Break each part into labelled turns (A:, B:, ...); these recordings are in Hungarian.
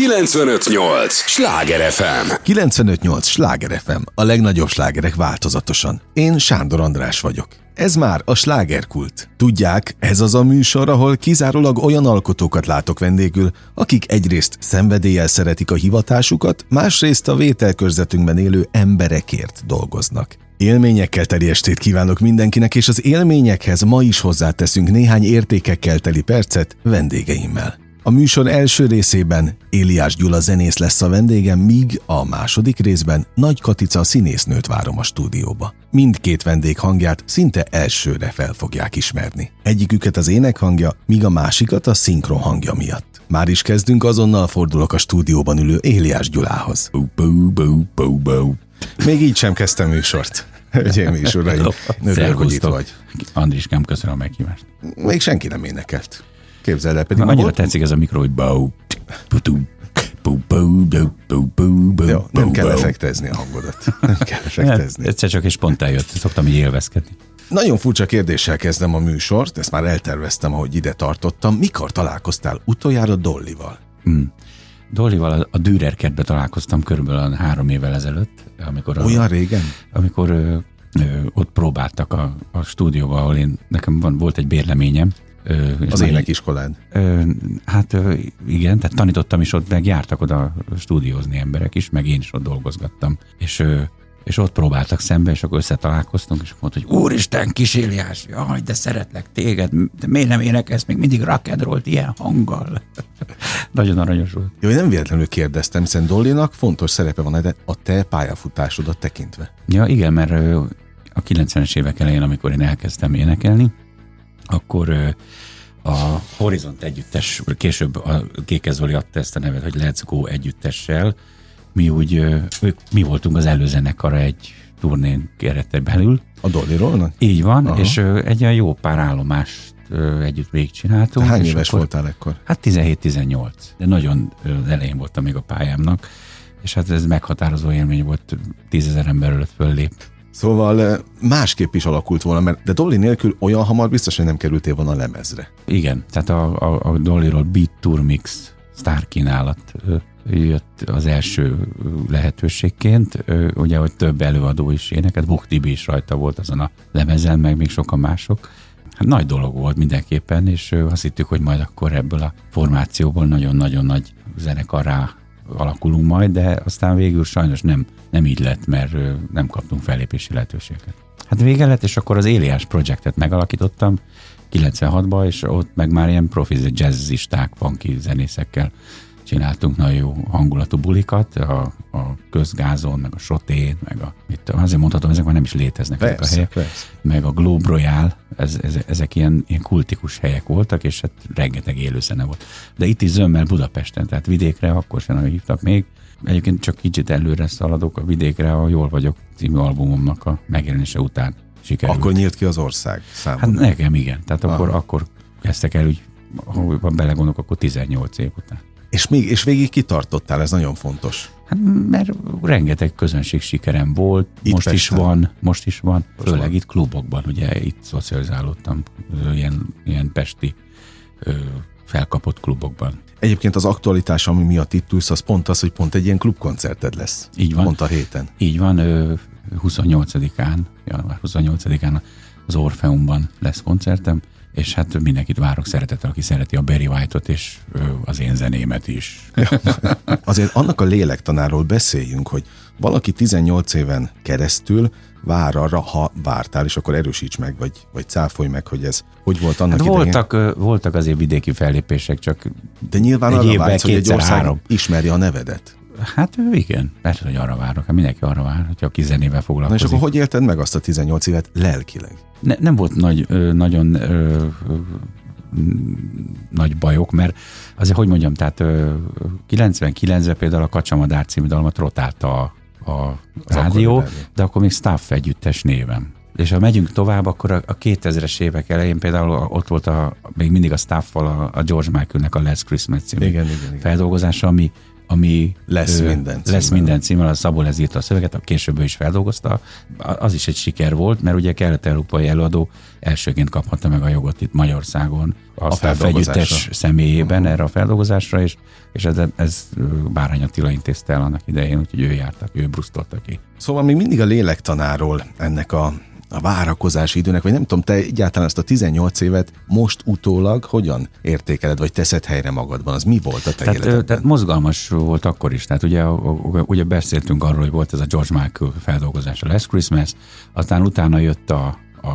A: 958! Sláger FM!
B: 958! Sláger FM, a legnagyobb slágerek változatosan. Én Sándor András vagyok. Ez már a slágerkult. Tudják, ez az a műsor, ahol kizárólag olyan alkotókat látok vendégül, akik egyrészt szenvedéllyel szeretik a hivatásukat, másrészt a vételkörzetünkben élő emberekért dolgoznak. Élményekkel teli estét kívánok mindenkinek, és az élményekhez ma is hozzáteszünk néhány értékekkel teli percet vendégeimmel. A műsor első részében Éliás Gyula zenész lesz a vendégem, míg a második részben Nagy Katica színésznőt várom a stúdióba. Mindkét vendég hangját szinte elsőre fel fogják ismerni. Egyiküket az ének hangja, míg a másikat a szinkron hangja miatt. Már is kezdünk, azonnal fordulok a stúdióban ülő Éliás Gyulához. Még így sem kezdtem műsort. Hölgyeim és uraim, örülök, hogy itt vagy.
C: Andriskám, köszönöm a meghívást.
B: Még senki nem énekelt. Képzeld el, pedig...
C: Annyira volt... tetszik ez a mikro, hogy bau,
B: Jó, nem kell effektezni a hangodat. Nem kell effektezni.
C: Egyszer csak egy spontán jött, szoktam így élvezkedni.
B: Nagyon furcsa kérdéssel kezdem a műsort, ezt már elterveztem, ahogy ide tartottam. Mikor találkoztál utoljára Dollival? Hmm.
C: Dollival a Dürer kertbe találkoztam körülbelül három évvel ezelőtt. Amikor
B: Olyan a, régen?
C: Amikor ö, ö, ott próbáltak a, a stúdióba, ahol én, nekem van, volt egy bérleményem,
B: Ö, az énekiskolád?
C: Ö, hát ö, igen, tehát tanítottam is ott, meg jártak oda stúdiózni emberek is, meg én is ott dolgozgattam. És ö, és ott próbáltak szembe, és akkor összetalálkoztunk, és mondta, hogy úristen, kis Éliás, jaj, de szeretlek téged, de miért nem énekelsz még mindig rock and roll ilyen hanggal? Nagyon aranyos volt.
B: Jó, én nem véletlenül kérdeztem, hiszen Dollinak fontos szerepe van de a te pályafutásodat tekintve.
C: Ja, igen, mert a 90-es évek elején, amikor én elkezdtem énekelni, akkor a Horizont együttes, később a Kékez Zoli adta ezt a nevet, hogy Let's Go együttessel, mi úgy, ők, mi voltunk az előzenekara egy turnén keretben belül.
B: A Dolly
C: Így van, Aha. és egy olyan jó pár állomást együtt végigcsináltunk.
B: Hány éves akkor, voltál ekkor?
C: Hát 17-18, de nagyon elején voltam még a pályámnak, és hát ez meghatározó élmény volt, tízezer ember előtt föllép.
B: Szóval másképp is alakult volna, mert de Dolly nélkül olyan hamar biztos, hogy nem kerültél volna a lemezre.
C: Igen, tehát a, a, a Dollyról Beat Tour Mix sztár kínálat jött az első lehetőségként, ugye, hogy több előadó is éneket, Buk Tibi is rajta volt azon a lemezen, meg még sokan mások. Hát nagy dolog volt mindenképpen, és azt hittük, hogy majd akkor ebből a formációból nagyon-nagyon nagy zenekarrá alakulunk majd, de aztán végül sajnos nem, nem így lett, mert nem kaptunk fellépési lehetőséget. Hát vége lett, és akkor az Éliás projektet megalakítottam 96-ban, és ott meg már ilyen profi jazzisták, funky zenészekkel csináltunk nagyon jó hangulatú bulikat, a, a közgázon, meg a sotén, meg a, itt azért mondhatom, ezek már nem is léteznek persze, ezek a helyek, persze. meg a Globe Royal, ez, ez, ezek ilyen, ilyen kultikus helyek voltak, és hát rengeteg élőzene volt. De itt is zömmel Budapesten, tehát vidékre akkor sem nagyon hívtak még. Egyébként csak kicsit előre szaladok a vidékre, a Jól vagyok című albumomnak a megjelenése után sikerült.
B: Akkor nyílt ki az ország számomra.
C: Hát nekem igen, tehát akkor, akkor kezdtek el úgy, ha belegondolok, akkor 18 év után.
B: És, még, és végig kitartottál, ez nagyon fontos.
C: Hát, mert rengeteg közönség sikerem volt, itt most Pesten. is van, most is van, most főleg van. itt klubokban, ugye itt szocializálódtam, ilyen, ilyen pesti felkapott klubokban.
B: Egyébként az aktualitás, ami miatt itt ülsz, az pont az, hogy pont egy ilyen klubkoncerted lesz.
C: Így van.
B: Pont a héten.
C: Így van, 28-án, január 28-án az Orfeumban lesz koncertem, és hát mindenkit várok szeretettel, aki szereti a Barry White-ot, és az én zenémet is.
B: Azért annak a lélektanáról beszéljünk, hogy valaki 18 éven keresztül vár arra, ha vártál, és akkor erősíts meg, vagy, vagy cáfolj meg, hogy ez hogy volt annak hát
C: idején. voltak, voltak azért vidéki fellépések, csak
B: De nyilván arra vársz, hogy egy ország három. ismerje a nevedet.
C: Hát igen, persze, hogy arra várok. Hát mindenki arra vár, hogyha a kizenével foglalkozik.
B: Na és akkor hogy élted meg azt a 18 évet lelkileg?
C: Ne, nem volt nagy, ö, nagyon ö, nagy bajok, mert azért, hogy mondjam, tehát 99-ben például a Kacsamadár című dalmat rotálta a, a rádió, de akkor még staff együttes névem. És ha megyünk tovább, akkor a, a 2000-es évek elején például ott volt a, még mindig a staff a, a George Michaelnek a Last Christmas című
B: igen, igen, igen.
C: feldolgozása, ami ami
B: lesz
C: ö,
B: minden címmel.
C: lesz minden címmel, a Szabó ez írta a szöveget, a később ő is feldolgozta. Az is egy siker volt, mert ugye kelet-európai előadó elsőként kaphatta meg a jogot itt Magyarországon a, a felfegyüttes személyében uh-huh. erre a feldolgozásra, és, és ez, ez Bárány Attila intézte el annak idején, úgyhogy ő jártak, ő brusztolta ki.
B: Szóval még mindig a lélektanáról ennek a a várakozási időnek, vagy nem tudom, te egyáltalán ezt a 18 évet most utólag hogyan értékeled, vagy teszed helyre magadban? Az mi volt a te
C: tehát, életedben? Tehát mozgalmas volt akkor is. Tehát ugye, ugye beszéltünk arról, hogy volt ez a George Michael feldolgozása Last Christmas, aztán utána jött a, a,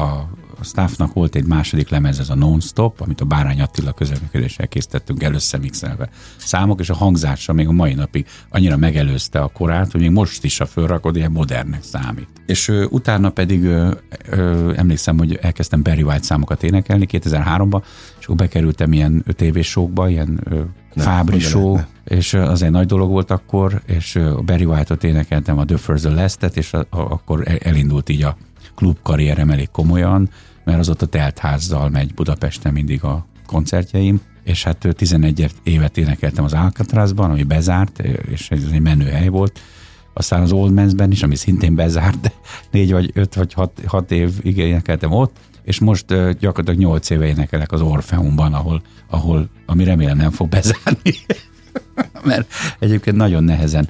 C: a a staffnak volt egy második lemez, ez a Non-Stop, amit a Bárány Attila közeműködéssel készítettünk először mixelve. Számok és a hangzása még a mai napig annyira megelőzte a korát, hogy még most is a fölrakod, ilyen modernnek számít. És ö, utána pedig ö, ö, emlékszem, hogy elkezdtem Barry White számokat énekelni 2003-ban, és akkor bekerültem ilyen tévésókba, ilyen ö, Fábri show, és az egy nagy dolog volt akkor, és a Barry White-ot énekeltem, a The First the Last-et, és a, a, akkor elindult így a klubkarrierem elég komolyan, mert az ott a teltházzal megy Budapesten mindig a koncertjeim, és hát 11 évet énekeltem az Alcatrazban, ami bezárt, és ez egy menő hely volt. Aztán az Old Man's-ben is, ami szintén bezárt, de négy vagy öt vagy hat, hat év énekeltem ott, és most gyakorlatilag nyolc éve énekelek az Orfeumban, ahol, ahol ami remélem nem fog bezárni. mert egyébként nagyon nehezen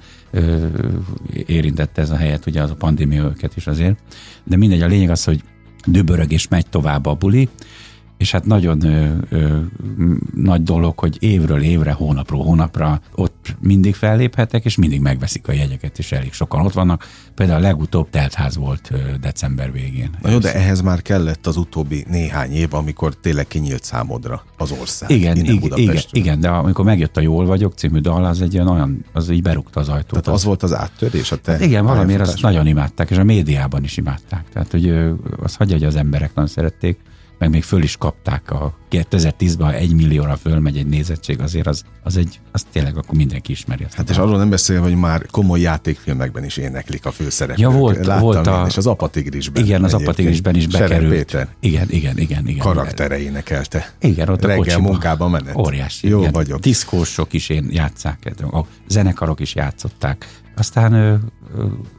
C: érintette ez a helyet, ugye az a pandémia őket is azért. De mindegy, a lényeg az, hogy dübörög és megy tovább a buli, és hát nagyon ö, ö, nagy dolog, hogy évről évre, hónapról hónapra ott mindig felléphetek, és mindig megveszik a jegyeket, és elég sokan ott vannak. Például a legutóbb teltház volt december végén.
B: Na jó, de ehhez már kellett az utóbbi néhány év, amikor tényleg kinyílt számodra az ország.
C: Igen, igen, igen, igen, de amikor megjött a Jól vagyok című dal, az egy olyan olyan, az így berúgta az ajtót.
B: Tehát az, az volt az áttörés a te
C: hát Igen, valamiért azt nagyon imádták, és a médiában is imádták. Tehát, hogy az hagyja, hogy az emberek nagyon szerették meg még föl is kapták a 2010-ben, egy millióra fölmegy egy nézettség, azért az, az egy, az tényleg akkor mindenki ismeri. Azt
B: hát és arról nem beszél, hogy már komoly játékfilmekben is éneklik a főszereplők.
C: Ja, volt, Láttam volt a,
B: és az Apatigrisben.
C: Igen, az Apatigrisben is bekerült. Péter. Igen, igen, igen, igen.
B: Karaktere énekelte.
C: Igen, ott a
B: Reggel
C: kocsiba.
B: munkába menet.
C: Óriási.
B: Jó
C: igen.
B: vagyok.
C: Diszkósok is én játszák, a zenekarok is játszották. Aztán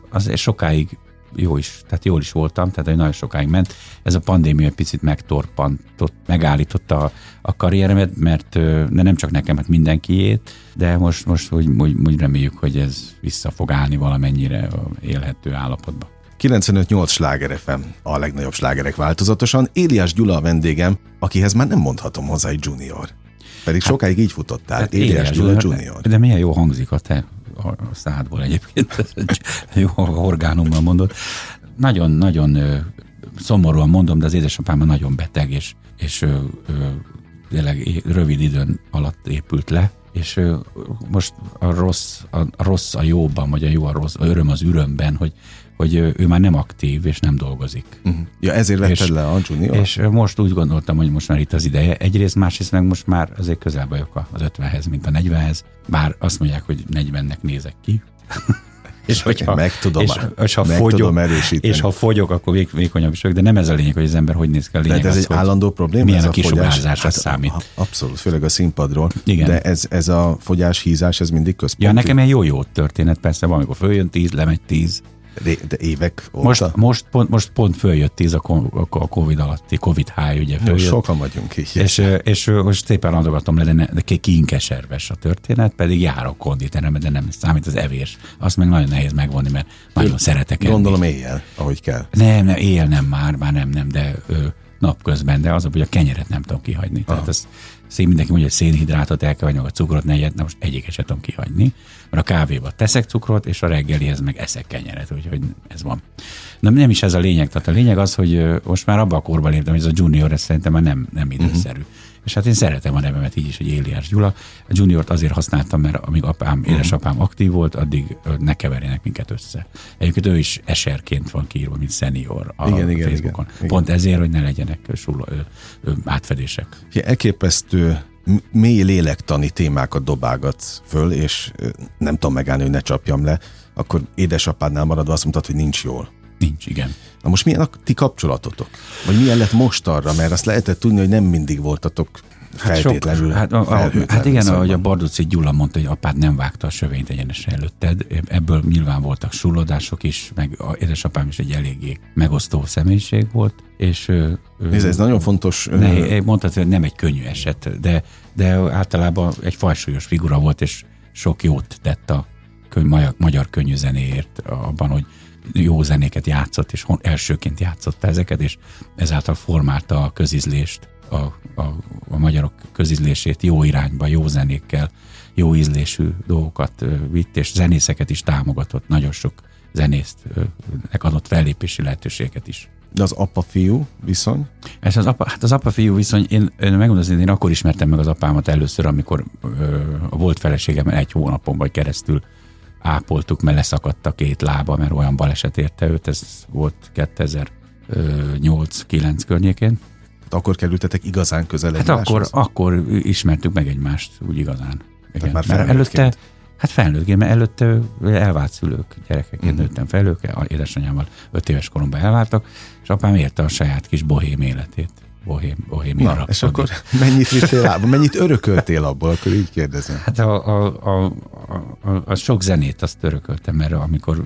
C: az sokáig jó is, tehát jól is voltam, tehát egy nagyon sokáig ment. Ez a pandémia egy picit megtorpantott, megállította a, a karrieremet, mert de nem csak nekem, hát mindenkiét, de most, most úgy, úgy, úgy reméljük, hogy ez vissza fog állni valamennyire élhető állapotba.
B: 95-8 sláger FM, a legnagyobb slágerek változatosan. Éliás Gyula a vendégem, akihez már nem mondhatom hozzá egy junior. Pedig hát, sokáig így futottál, hát Éliás Gyula junior.
C: De milyen jó hangzik a te a szádból egyébként, jó orgánummal mondott. Nagyon-nagyon szomorúan mondom, de az édesapám nagyon beteg, és, és tényleg rövid időn alatt épült le, és most a rossz a, a rossz a jóban, vagy a jó a rossz, a öröm az ürömben, hogy, hogy ő már nem aktív, és nem dolgozik.
B: Uh-huh. Ja, ezért vetted és, le a junior?
C: És most úgy gondoltam, hogy most már itt az ideje. Egyrészt, másrészt meg most már azért közel vagyok az 50-hez, mint a 40-hez. Bár azt mondják, hogy 40-nek nézek ki.
B: és hogyha, meg tudom, és, és ha
C: meg
B: fogyok, tudom
C: És ha fogyok, akkor vég, vékonyabb is vagyok, de nem ez a lényeg, hogy az ember hogy néz ki a lényeg.
B: De ez
C: az,
B: egy állandó probléma?
C: Milyen
B: ez
C: a, a kisugárzás, hát, számít.
B: Abszolút, főleg a színpadról. Igen. De ez, ez a fogyás, hízás, ez mindig központi.
C: Ja, nekem egy jó-jó történet, persze, valamikor följön tíz, lemegy tíz,
B: de évek óta?
C: Most, most, pont, most pont följött tíz a, a Covid alatti, Covid high, ugye följött.
B: Sokan vagyunk így.
C: És, és most szépen adogatom le, de, de kinkeserves a történet, pedig járok konditerembe, de nem számít az evés. Azt meg nagyon nehéz megvonni, mert nagyon szeretek
B: enni. Gondolom éjjel, ahogy kell.
C: Nem, nem, éjjel nem már, már nem, nem, de ő, napközben, de az, hogy a kenyeret nem tudom kihagyni. Tehát az, szén, mindenki mondja, hogy szénhidrátot el kell vagy, a cukrot ne egyet, na most egyiket sem tudom kihagyni, mert a kávéba teszek cukrot, és a reggelihez meg eszek kenyeret, úgyhogy ez van. De nem is ez a lényeg, tehát a lényeg az, hogy most már abban a korban léptem, hogy ez a junior, ez szerintem már nem, nem időszerű. Uh-huh. És hát én szeretem a nevemet így is, hogy Éliás Gyula. A juniort azért használtam, mert amíg apám, uh-huh. édesapám aktív volt, addig ne keverjenek minket össze. Egyébként ő is eserként van kiírva, mint senior a igen, igen, Facebookon. Igen, Pont igen. ezért, hogy ne legyenek sula, ö, ö, átfedések.
B: Ja, elképesztő mély lélektani témákat dobálgatsz föl, és nem tudom megállni, hogy ne csapjam le, akkor édesapádnál maradva azt mondtad, hogy nincs jól.
C: Nincs, igen.
B: Na most milyen a ti kapcsolatotok? Vagy milyen lett most arra? Mert azt lehetett tudni, hogy nem mindig voltatok feltétlenül
C: hát, sok, hát, a, a, hát igen, ahogy a Barduci Gyula mondta, hogy apád nem vágta a sövényt egyenesen előtted, ebből nyilván voltak sullódások is, meg a édesapám is egy eléggé megosztó személyiség volt, és...
B: Nézd, ez nagyon fontos...
C: Ne, mondtad, hogy nem egy könnyű eset, de, de általában egy fajsúlyos figura volt, és sok jót tett a könyv, magyar könnyű zenéért abban, hogy jó zenéket játszott, és elsőként játszotta ezeket, és ezáltal formálta a közizlést, a, a, a magyarok közizlését jó irányba, jó zenékkel, jó ízlésű dolgokat vitt, és zenészeket is támogatott, nagyon sok zenészt adott fellépési lehetőséget is.
B: De az apa-fiú viszony?
C: Ez az apa, hát az apa-fiú viszony, én, én megmondom, én akkor ismertem meg az apámat először, amikor ö, a volt feleségem egy hónapon vagy keresztül ápoltuk, mert leszakadt a két lába, mert olyan baleset érte őt, ez volt 2008-9 környékén.
B: Hát akkor kerültetek igazán közel
C: Hát akkor, akkor ismertük meg egymást úgy igazán.
B: Igen. már mert előtte,
C: Hát felnőtt, mert előtte elvált szülők, gyerekekként uh-huh. nőttem fel, ők édesanyámmal öt éves koromban elváltak, és apám érte a saját kis bohém életét. Bohém, bohém
B: Na, és akkor mennyit vittél abból, mennyit örököltél abból, akkor így kérdezem.
C: Hát a, a, a, a, a sok zenét azt örököltem, mert amikor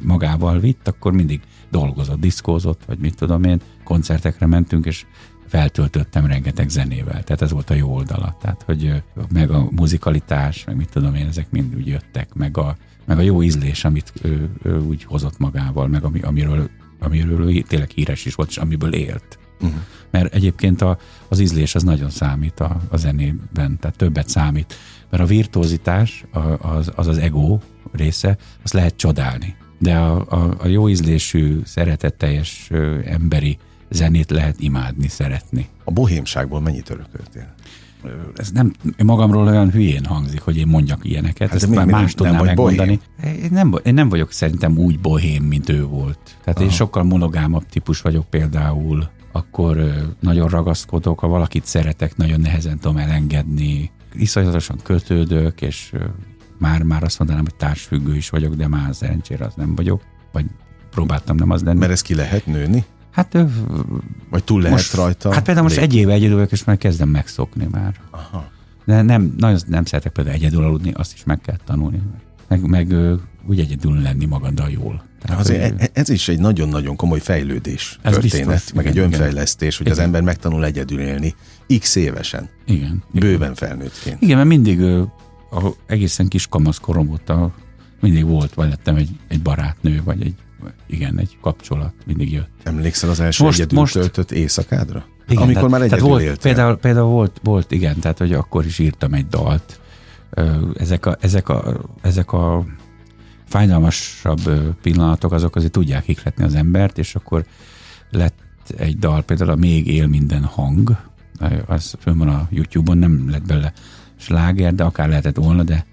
C: magával vitt, akkor mindig dolgozott, diszkózott, vagy mit tudom én, koncertekre mentünk, és feltöltöttem rengeteg zenével. Tehát ez volt a jó oldala. Tehát, hogy meg a muzikalitás, meg mit tudom én, ezek mind úgy jöttek, meg a, meg a jó ízlés, amit ő, ő úgy hozott magával, meg ami, amiről, amiről ő tényleg híres is volt, és amiből élt. Uh-huh. Mert egyébként a, az ízlés az nagyon számít a, a zenében, tehát többet számít. Mert a virtuózitás, az, az az ego része, azt lehet csodálni. De a, a, a jó ízlésű, szeretetteljes emberi zenét lehet imádni, szeretni.
B: A bohémságból mennyit örököltél?
C: Ez nem magamról olyan hülyén hangzik, hogy én mondjak ilyeneket, hát ezt már más tudnám megmondani. Én nem, én nem vagyok szerintem úgy bohém, mint ő volt. Tehát Aha. én sokkal monogámabb típus vagyok például, akkor nagyon ragaszkodok, ha valakit szeretek, nagyon nehezen tudom elengedni, iszonyatosan kötődök, és már, már azt mondanám, hogy társfüggő is vagyok, de már szerencsére az nem vagyok, vagy próbáltam nem az lenni.
B: Mert ez ki lehet nőni?
C: Hát...
B: Vagy túl lehet most, rajta?
C: Hát például most egy éve egyedül vagyok, és már kezdem megszokni már. Aha. De nem, nagyon nem szeretek például egyedül aludni, azt is meg kell tanulni. Meg, meg úgy egyedül lenni magaddal jól.
B: Tehát, Azért hogy, ez is egy nagyon-nagyon komoly fejlődés ez történet, biztos, meg igen, egy önfejlesztés, igen. hogy igen. az ember megtanul egyedül élni x évesen.
C: Igen.
B: Bőven igen. felnőttként.
C: Igen, mert mindig a, egészen kis kamaszkorom óta mindig volt lettem egy, egy barátnő, vagy egy igen, egy kapcsolat mindig jött.
B: Emlékszel az első most, egyedül most, töltött éjszakádra?
C: Igen, Amikor tehát, már egyedül tehát volt, Például, például volt, volt, igen, tehát hogy akkor is írtam egy dalt. Ezek a, ezek a, ezek a fájdalmasabb pillanatok, azok azért tudják ikletni az embert, és akkor lett egy dal, például a Még él minden hang, az fönn van a YouTube-on, nem lett bele sláger, de akár lehetett volna, de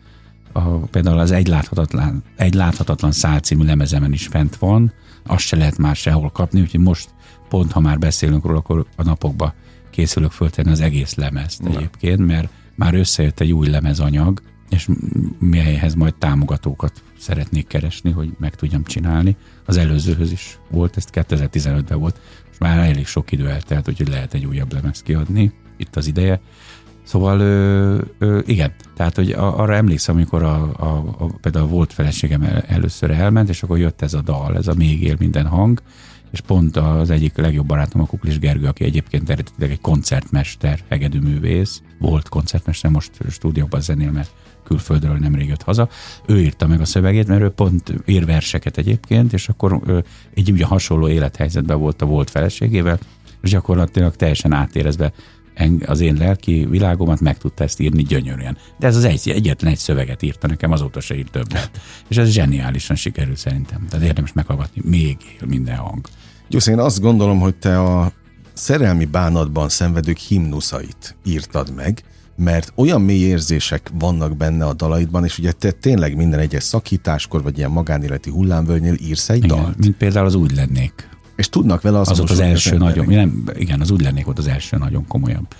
C: a, például az Egy láthatatlan, egy láthatatlan szál című lemezemen is fent van, azt se lehet már sehol kapni, úgyhogy most pont, ha már beszélünk róla, akkor a napokba készülök föltenni az egész lemezt ja. egyébként, mert már összejött egy új lemezanyag, és melyhez majd támogatókat szeretnék keresni, hogy meg tudjam csinálni. Az előzőhöz is volt, ezt 2015-ben volt, és már elég sok idő eltelt, úgyhogy lehet egy újabb lemez kiadni, itt az ideje. Szóval ö, ö, igen, tehát hogy arra emlékszem, amikor a, a, a, például volt feleségem először elment, és akkor jött ez a dal, ez a Még él minden hang, és pont az egyik legjobb barátom a Kuklis Gergő, aki egyébként eredetileg egy koncertmester, hegedűművész, volt koncertmester, most stúdióban zenél, mert külföldről nemrég jött haza. Ő írta meg a szövegét, mert ő pont ír verseket egyébként, és akkor ő, így ugye hasonló élethelyzetben volt a volt feleségével, és gyakorlatilag teljesen átérezve az én lelki világomat meg tudta ezt írni gyönyörűen. De ez az egy, egyetlen egy szöveget írta nekem, azóta se írt többet. És ez zseniálisan sikerült szerintem. Tehát érdemes meghallgatni, még él minden hang.
B: Gyusz, én azt gondolom, hogy te a szerelmi bánatban szenvedők himnuszait írtad meg, mert olyan mély érzések vannak benne a dalaidban, és ugye te tényleg minden egyes szakításkor, vagy ilyen magánéleti hullámvölgynél írsz egy
C: igen,
B: dalt.
C: Mint például az Úgy lennék.
B: És tudnak vele
C: az az első nagyon, nem, igen, az Úgy lennék volt az első nagyon komolyabb.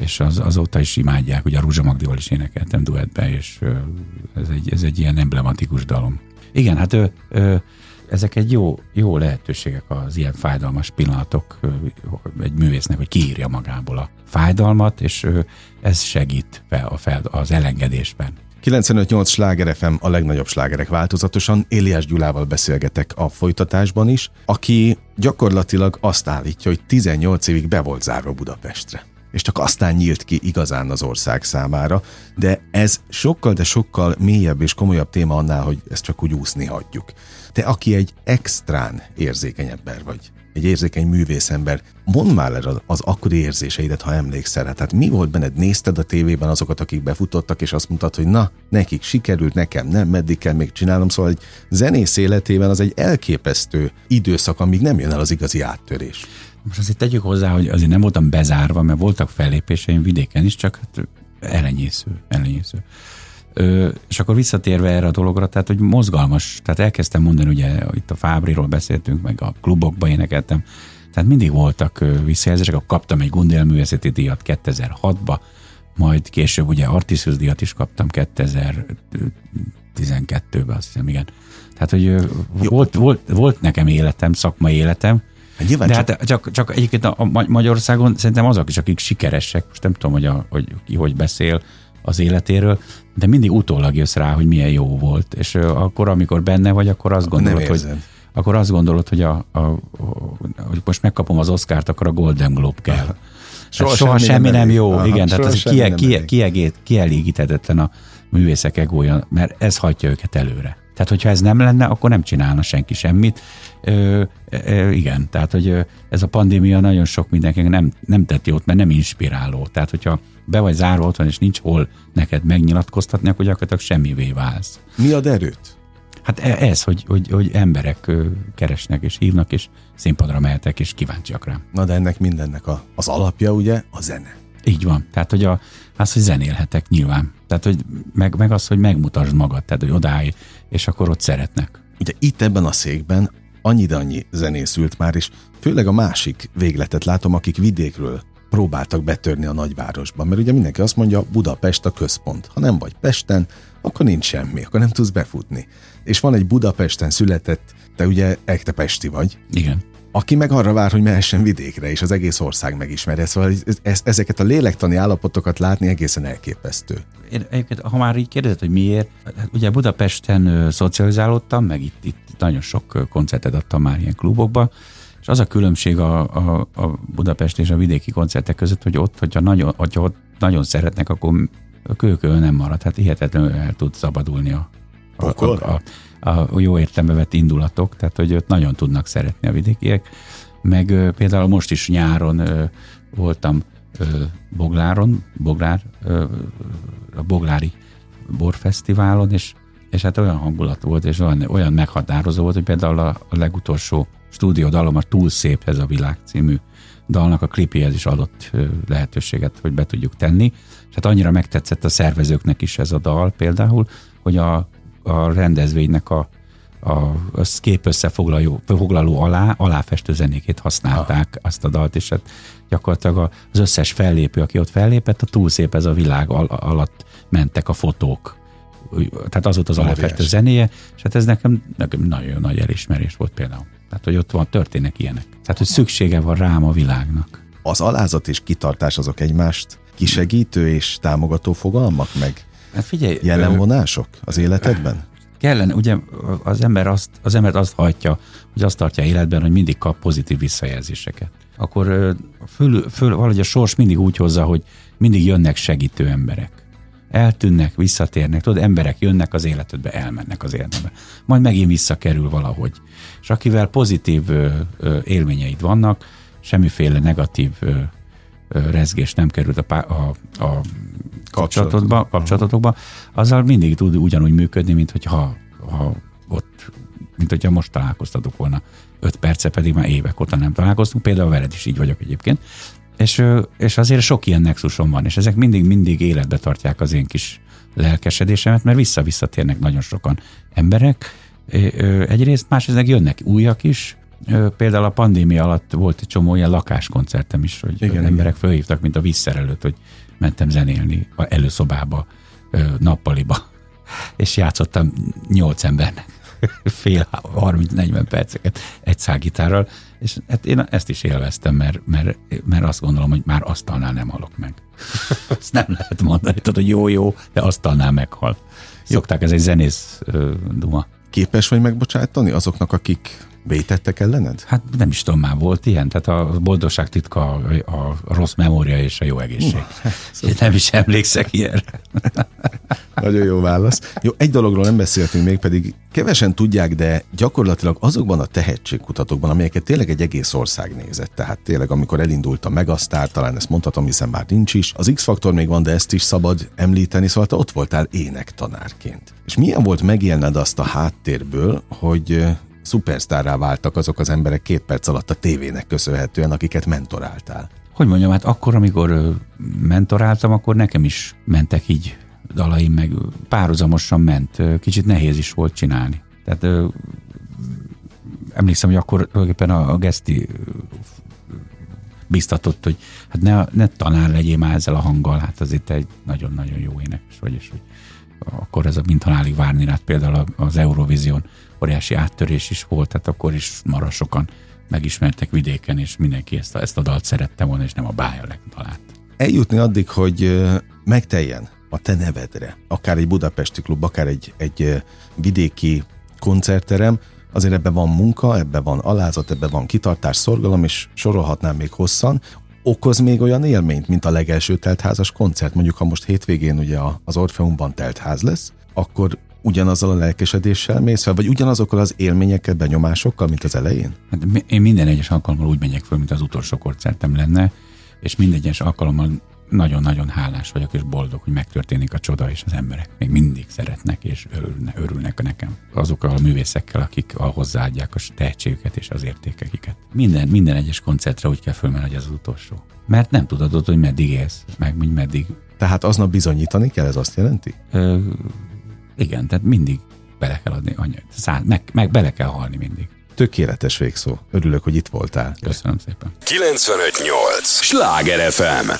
C: És az, azóta is imádják, ugye a Rúzsa Magdival is énekeltem duettbe, és ez egy, ez egy ilyen emblematikus dalom. Igen, hát ő, ő, ezek egy jó, jó lehetőségek az ilyen fájdalmas pillanatok egy művésznek, hogy kiírja magából a fájdalmat, és ez segít a fel, az elengedésben.
B: 95-8 sláger FM a legnagyobb slágerek változatosan. Éliás Gyulával beszélgetek a folytatásban is, aki gyakorlatilag azt állítja, hogy 18 évig be volt zárva Budapestre és csak aztán nyílt ki igazán az ország számára, de ez sokkal, de sokkal mélyebb és komolyabb téma annál, hogy ezt csak úgy úszni hagyjuk. Te, aki egy extrán érzékeny ember vagy, egy érzékeny művészember, mondd már el az akkori érzéseidet, ha emlékszel. Tehát mi volt benned? Nézted a tévében azokat, akik befutottak, és azt mondtad, hogy na, nekik sikerült, nekem nem, meddig kell még csinálnom. Szóval egy zenész életében az egy elképesztő időszak, amíg nem jön el az igazi áttörés.
C: Most azért tegyük hozzá, hogy azért nem voltam bezárva, mert voltak fellépéseim vidéken is, csak hát elenyésző, elenyésző. Ö, és akkor visszatérve erre a dologra, tehát hogy mozgalmas, tehát elkezdtem mondani, ugye itt a Fábriról beszéltünk, meg a klubokba énekeltem, tehát mindig voltak visszajelzések, akkor kaptam egy Gundel művészeti díjat 2006-ba, majd később ugye Artisius díjat is kaptam 2012-ben, azt hiszem, igen. Tehát, hogy volt, volt, volt nekem életem, szakmai életem, Hát nyilván De csak... hát csak, csak egyébként a, a Magyarországon szerintem azok is, akik sikeresek, most nem tudom, hogy, a, hogy ki hogy beszél az életéről, de mindig utólag jössz rá, hogy milyen jó volt. És akkor, amikor benne vagy, akkor azt gondolod, nem hogy akkor azt gondolod, hogy, a, a, a, hogy most megkapom az Oscárt, akkor a Golden Globe kell. Soha, soha semmi, semmi nem, nem jó, Aha, igen, tehát az kie, kie, kiegét, kielégíthetetlen a művészek egója, mert ez hagyja őket előre. Tehát, hogyha ez nem lenne, akkor nem csinálna senki semmit. Ö, ö, igen, tehát, hogy ez a pandémia nagyon sok mindenkinek nem, nem tett jót, mert nem inspiráló. Tehát, hogyha be vagy zárva otthon, és nincs hol neked megnyilatkoztatni, akkor gyakorlatilag semmivé válsz.
B: Mi ad erőt?
C: Hát e, ez, hogy, hogy, hogy emberek keresnek és hívnak, és színpadra mehetek, és kíváncsiak rám.
B: Na de ennek mindennek a, az alapja ugye a zene.
C: Így van. Tehát, hogy a, az, hogy zenélhetek nyilván. Tehát, hogy meg, meg az, hogy megmutasd magad, tehát, hogy odállj, és akkor ott szeretnek.
B: Ugye itt ebben a székben annyi annyi zenészült már, és főleg a másik végletet látom, akik vidékről próbáltak betörni a nagyvárosba, mert ugye mindenki azt mondja, Budapest a központ. Ha nem vagy Pesten, akkor nincs semmi, akkor nem tudsz befutni. És van egy Budapesten született, te ugye ekte Pesti vagy.
C: Igen
B: aki meg arra vár, hogy mehessen vidékre, és az egész ország megismerje. Szóval ez, ezeket a lélektani állapotokat látni egészen elképesztő.
C: Én, egyébként, ha már így kérdezed, hogy miért, hát ugye Budapesten ö, szocializálódtam, meg itt, itt nagyon sok koncertet adtam már ilyen klubokba, és az a különbség a, a, a Budapest és a vidéki koncertek között, hogy ott, hogyha nagyon, hogyha ott nagyon szeretnek, akkor a kőkő nem marad. Hát hihetetlenül el tud szabadulni a, a, a, a, a jó értelembe vett indulatok, tehát hogy őt nagyon tudnak szeretni a vidékiek. Meg például most is nyáron voltam Bogláron, Boglár, a Boglári Borfesztiválon, és, és hát olyan hangulat volt, és olyan, olyan meghatározó volt, hogy például a, a legutolsó stúdiódalom, a Túl szép ez a világ című dalnak a klipéhez is adott lehetőséget, hogy be tudjuk tenni. És hát annyira megtetszett a szervezőknek is ez a dal például, hogy a a rendezvénynek a, a, a kép összefoglaló alá, aláfestő zenékét használták ah. azt a dalt, és hát gyakorlatilag az összes fellépő, aki ott fellépett, a túl szép ez a világ al- alatt mentek a fotók. Tehát az volt az aláfestő zenéje, és hát ez nekem, nekem nagyon nagy elismerés volt például. Tehát, hogy ott van, történnek ilyenek. Tehát, hogy szüksége van rám a világnak.
B: Az alázat és kitartás azok egymást kisegítő és támogató fogalmak meg? Hát figyelj, jelenvonások az életedben?
C: Kellene, ugye az ember azt, az embert azt hajtja, hogy azt tartja életben, hogy mindig kap pozitív visszajelzéseket. Akkor föl, föl, valahogy a sors mindig úgy hozza, hogy mindig jönnek segítő emberek. Eltűnnek, visszatérnek, tudod, emberek jönnek az életedbe, elmennek az életedbe. Majd megint visszakerül valahogy. És akivel pozitív ö, ö, élményeid vannak, semmiféle negatív ö, rezgés nem került a, a, a kapcsolatodba, kapcsolatokba, azzal mindig tud ugyanúgy működni, mint hogyha ha ott, mint hogyha most találkoztatok volna. Öt perce pedig már évek óta nem találkoztunk, például veled is így vagyok egyébként. És, és azért sok ilyen nexusom van, és ezek mindig-mindig életbe tartják az én kis lelkesedésemet, mert vissza-visszatérnek nagyon sokan emberek. Egyrészt, másrészt jönnek újak is, Például a pandémia alatt volt egy csomó olyan lakáskoncertem is, hogy igen, emberek igen. fölhívtak, mint a vízszerelőt, hogy mentem zenélni a előszobába, nappaliba, és játszottam nyolc embernek. fél 30-40 perceket egy szágitárral, és hát én ezt is élveztem, mert, mert, mert azt gondolom, hogy már asztalnál nem halok meg. Ezt nem lehet mondani, tehát hogy jó-jó, de asztalnál meghal. Szokták, ez egy zenész duma.
B: Képes vagy megbocsátani azoknak, akik Vétettek ellened?
C: Hát nem is tudom, már volt ilyen, tehát a boldogság titka a, a rossz memória és a jó egészség. Na, Én nem is emlékszek ilyenre.
B: Nagyon jó válasz. Jó, egy dologról nem beszéltünk még, pedig kevesen tudják, de gyakorlatilag azokban a tehetségkutatókban, amelyeket tényleg egy egész ország nézett, tehát tényleg amikor elindult a Megasztár, talán ezt mondhatom, hiszen már nincs is, az X-faktor még van, de ezt is szabad említeni, szóval te ott voltál énektanárként. És milyen volt megélned azt a háttérből, hogy szupersztárrá váltak azok az emberek két perc alatt a tévének köszönhetően, akiket mentoráltál?
C: Hogy mondjam, hát akkor, amikor mentoráltam, akkor nekem is mentek így dalaim, meg párhuzamosan ment. Kicsit nehéz is volt csinálni. Tehát emlékszem, hogy akkor tulajdonképpen a, a Geszti biztatott, hogy hát ne, ne tanár legyél már ezzel a hanggal, hát azért egy nagyon-nagyon jó énekes vagy, és hogy akkor ez a mint halálig várni rád például az Eurovision óriási áttörés is volt, tehát akkor is mara sokan megismertek vidéken, és mindenki ezt a, ezt a dalt szerette volna, és nem a bája talált.
B: Eljutni addig, hogy megteljen a te nevedre, akár egy budapesti klub, akár egy, egy vidéki koncertterem, azért ebben van munka, ebben van alázat, ebben van kitartás, szorgalom, és sorolhatnám még hosszan. Okoz még olyan élményt, mint a legelső teltházas koncert? Mondjuk, ha most hétvégén ugye az Orfeumban teltház lesz, akkor ugyanazzal a lelkesedéssel mész fel, vagy ugyanazokkal az élményekkel, benyomásokkal, mint az elején?
C: Hát én minden egyes alkalommal úgy megyek föl, mint az utolsó koncertem lenne, és minden egyes alkalommal nagyon-nagyon hálás vagyok és boldog, hogy megtörténik a csoda, és az emberek még mindig szeretnek és örülne, örülnek nekem. Azokkal a művészekkel, akik hozzáadják a tehetségüket és az értékeiket. Minden, minden egyes koncertre úgy kell fölmenni, hogy az utolsó. Mert nem tudod, hogy meddig élsz, meg hogy meddig.
B: Tehát aznap bizonyítani kell, ez azt jelenti? Ö,
C: igen, tehát mindig bele kell adni anyag, meg, meg bele kell halni mindig.
B: Tökéletes végszó. Örülök, hogy itt voltál.
C: Köszönöm szépen.
A: 958! Sláger FM!